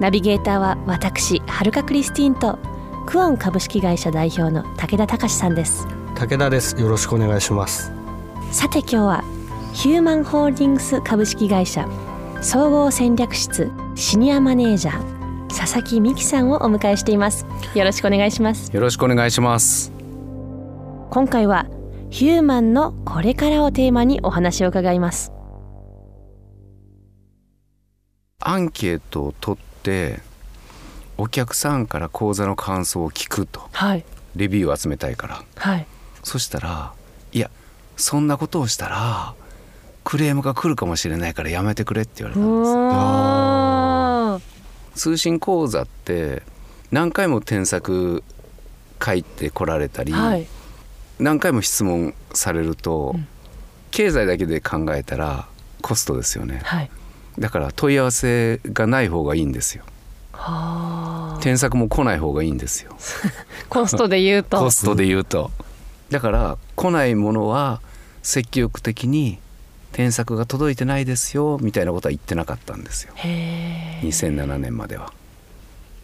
ナビゲーターは私はるかクリスティンとクオン株式会社代表の武田隆さんです。武田です。よろしくお願いします。さて今日はヒューマンホールディングス株式会社総合戦略室シニアマネージャー佐々木美希さんをお迎えしています。よろしくお願いします。よろしくお願いします。今回はヒューマンのこれからをテーマにお話を伺います。アンケートを取ってお客さんから講座の感想を聞くと。はい。レビューを集めたいから。はい。そしたらいやそんなことをしたらクレームが来るかもしれないからやめてくれって言われたんです。通信講座って何回も添削書いてこられたり、はい。何回も質問されると、うん。経済だけで考えたらコストですよね。はいだから問い合わせがない方がいいんですよ。はあ。添削も来ない方がいいんですよ。コストで言うと。コストで言うと。だから来ないものは積極的に添削が届いてないですよみたいなことは言ってなかったんですよ。へえ。2007年までは。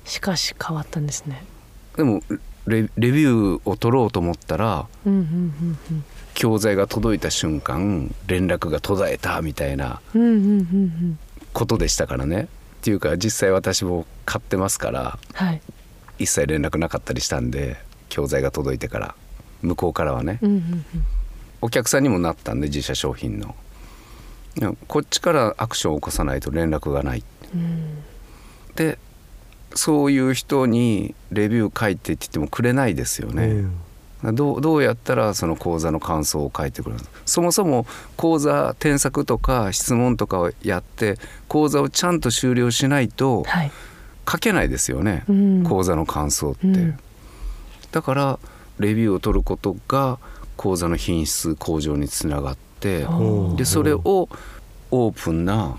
しかし変わったんですね。でもレレビューを取ろうと思ったらうんうんうん教材が届いた瞬間連絡が途絶えたみたいなうんうんうんうんうんことでしたからね。っていうか実際私も買ってますからはい。一切連絡なかったりしたんで教材が届いてから。向こうからはね。うんうんうん。お客さんにもなったんで自社商品の。こっちからアクションを起こさないと連絡がない。うん。でそういう人にレビュー書いてって言ってもくれないですよね、どうどうやったらその講座の感想を書いてくれるの？そもそも講座添削とか質問とかをやって講座をちゃんと終了しないとはい。書けないですよね、うん。講座の感想って、うん。だからレビューを取ることが講座の品質向上につながってでそれをオープンな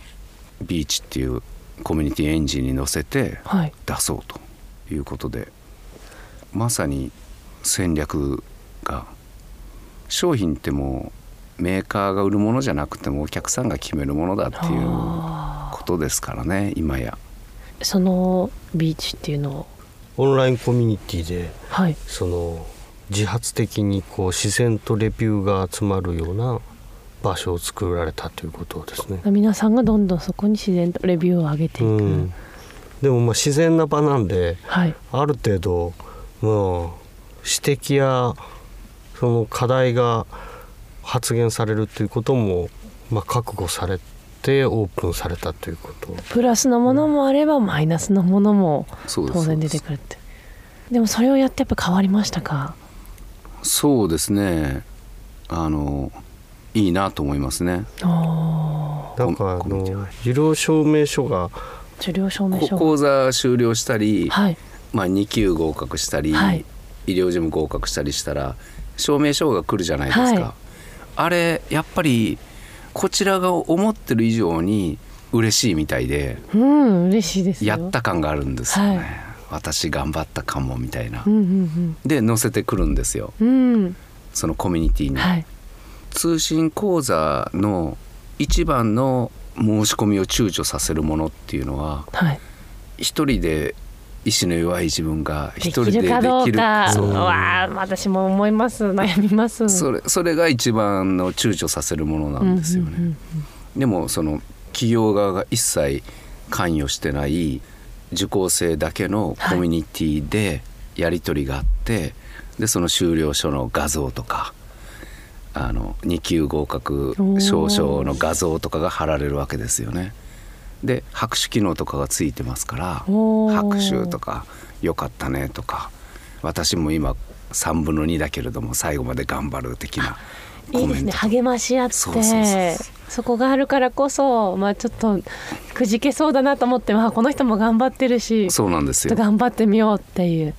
ビーチっていうコミュニティエンジンに乗せてはい。出そうということでまさに戦略が商品ってもうメーカーが売るものじゃなくてもお客さんが決めるものだっていうあことですからね今や。ーそのビーチっていうのをオンラインコミュニティではい。その自発的にこう自然とレビューが集まるような場所を作られたということですね。皆さんがどんどんそこに自然とレビューを上げていく、うん、でもまあ自然な場なんではい。ある程度まあ指摘やその課題が発言されるということも、まあ、覚悟されてオープンされたということ。プラスのものもあればマイナスのものも当然出てくるって。でもそれをやってやっぱ変わりましたか？そうですね。あのいいなと思いますね。おなんかあの受領証明書が治療証明こ書講座終了したり、はい。まあ、2級合格したり、はい医療事務合格したりしたら証明書が来るじゃないですか、はい。あれやっぱりこちらが思ってる以上に嬉しいみたいでうん嬉しいですよ。やった感があるんですよね、はい。私頑張ったかもみたいな。う、んで載せてくるんですよ。うんうんうん。そのコミュニティに、はい。通信講座の一番の申し込みを躊躇させるものっていうのははい。一人で意志の弱い自分がで一人でできるかどうか。そうわあ私も思います。悩みます。それそれが一番の躊躇させるものなんですよね。うんうんうんでもその企業側が一切関与してない受講生だけのコミュニティでやり取りがあって、でその修了書の画像とかあの2級合格証書の画像とかが貼られるわけですよね。で拍手機能とかがついてますから拍手とか「よかったね」とか「私も今3分の2だけれども最後まで頑張る」的ないいですね励まし合ってそこがあるからこそ、まあ、ちょっとくじけそうだなと思って、まあ、この人も頑張ってるしそうなんですよ。頑張ってみようっていう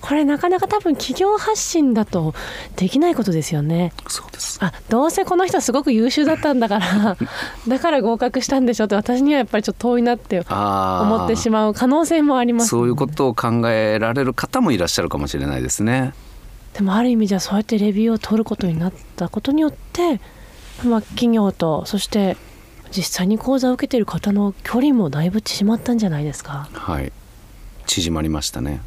これなかなか多分企業発信だとできないことですよね。そうです。あどうせこの人すごく優秀だったんだからだから合格したんでしょって私にはやっぱりちょっと遠いなってあ思ってしまう可能性もあります、そういうことを考えられる方もいらっしゃるかもしれないですね。でもある意味じゃそうやってレビューを取ることになったことによって、まあ、企業とそして実際に講座を受けている方の距離もだいぶ縮まったんじゃないですか。はい。縮まりましたね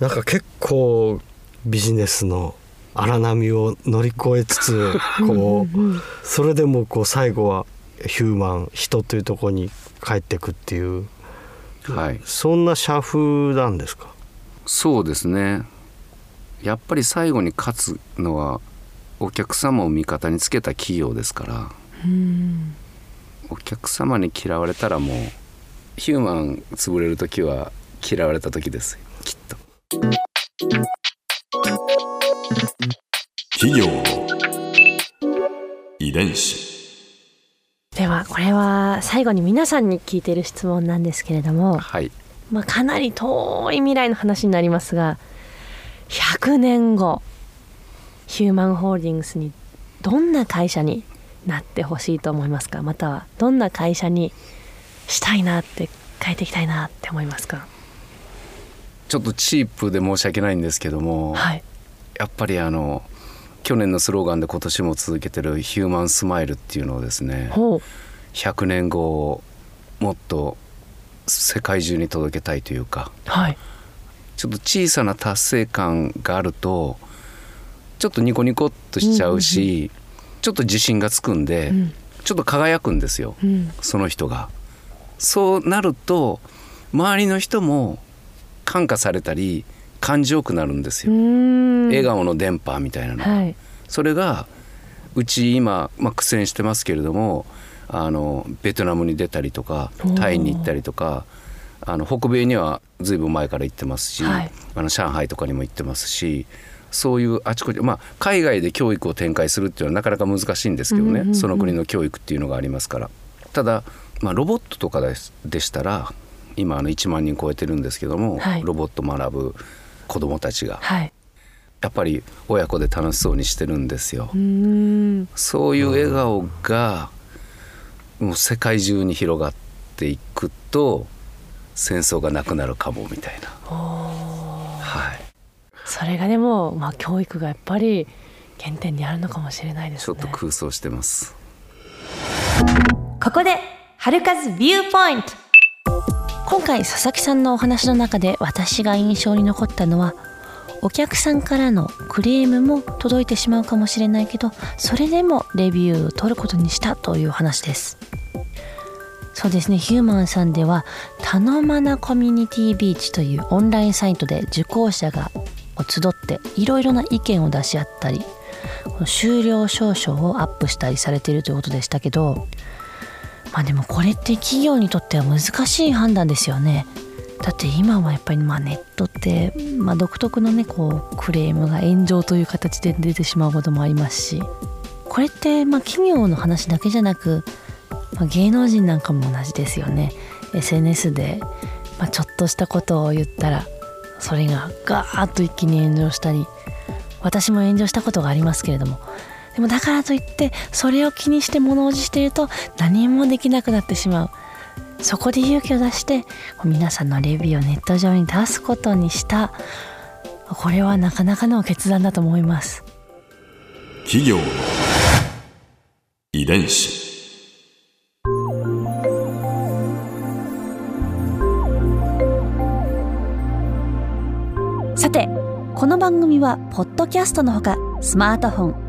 なんか結構ビジネスの荒波を乗り越えつつこうそれでもこう最後はヒューマン人というところに帰ってくっていう。はい。そんな社風なんですか？そうですね。やっぱり最後に勝つのはお客様を味方につけた企業ですからうん。お客様に嫌われたらもうヒューマン潰れる時は嫌われた時ですよきっと企業の遺伝子。ではこれは最後に皆さんに聞いている質問なんですけれども、はい。まあ、かなり遠い未来の話になりますが100年後ヒューマンホールディングスにどんな会社になってほしいと思いますか？またはどんな会社にしたいなって変えていきたいなって思いますか？ちょっとチープで申し訳ないんですけども、はい。やっぱりあの去年のスローガンで今年も続けてるヒューマンスマイルっていうのをですねほう。100年後もっと世界中に届けたいというかはい。ちょっと小さな達成感があるとちょっとニコニコっとしちゃうし、ちょっと自信がつくんで、うん。ちょっと輝くんですようん。その人が。そうなると周りの人も感化されたり感じよくなるんですうよ。笑顔の電波みたいなの。がはい。それがうち今、まあ、苦戦してますけれどもあのベトナムに出たりとかタイに行ったりとかあの北米にはずいぶん前から行ってますし、はい。あの上海とかにも行ってますしそういうあちこち、まあ、海外で教育を展開するっていうのはなかなか難しいんですけどね、その国の教育っていうのがありますから。ただ、まあ、ロボットとかでしたら今あの1万人超えてるんですけども、はいロボット学ぶ子どもたちがはいやっぱり親子で楽しそうにしてるんですよう。そういう笑顔がもう世界中に広がっていくと戦争がなくなるかもみたいな。はい。それがでも、まあ、教育がやっぱり原点にあるのかもしれないですねちょっと空想してます。ここで春風ビューポイント今回佐々木さんのお話の中で私が印象に残ったのはお客さんからのクレームも届いてしまうかもしれないけどそれでもレビューを取ることにしたという話です。そうですね。ヒューマンさんでは「たのまなコミュニティビーチ」というオンラインサイトで受講者が集っていろいろな意見を出し合ったり終了証書をアップしたりされているということでしたけどまあでもこれって企業にとっては難しい判断ですよね。だって今はやっぱりまあネットって、まあ、独特のねこうクレームが炎上という形で出てしまうこともありますしこれってまあ企業の話だけじゃなく、まあ、芸能人なんかも同じですよね SNS で、まあ、ちょっとしたことを言ったらそれがガーッと一気に炎上したり私も炎上したことがありますけれどもでもだからといってそれを気にして物おじしていると何もできなくなってしまう。そこで勇気を出して皆さんのレビューをネット上に出すことにした。これはなかなかの決断だと思います。企業の遺伝子。さてこの番組はポッドキャストのほかスマートフォン